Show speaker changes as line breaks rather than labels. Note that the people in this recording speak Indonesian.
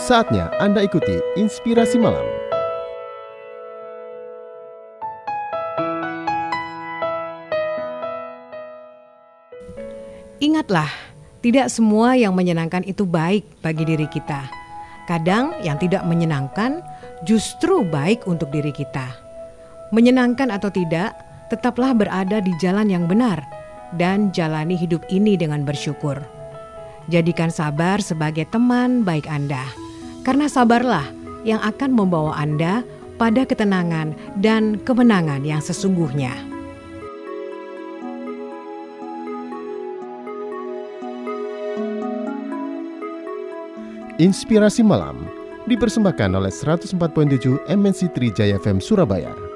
Saatnya Anda ikuti Inspirasi Malam.
Ingatlah, tidak semua yang menyenangkan itu baik bagi diri kita. Kadang yang tidak menyenangkan justru baik untuk diri kita. Menyenangkan atau tidak, tetaplah berada di jalan yang benar dan jalani hidup ini dengan bersyukur. Jadikan sabar sebagai teman baik Anda, karena sabarlah yang akan membawa Anda pada ketenangan dan kemenangan yang sesungguhnya.
Inspirasi Malam dipersembahkan oleh 104.7 MNC Trijaya FM Surabaya.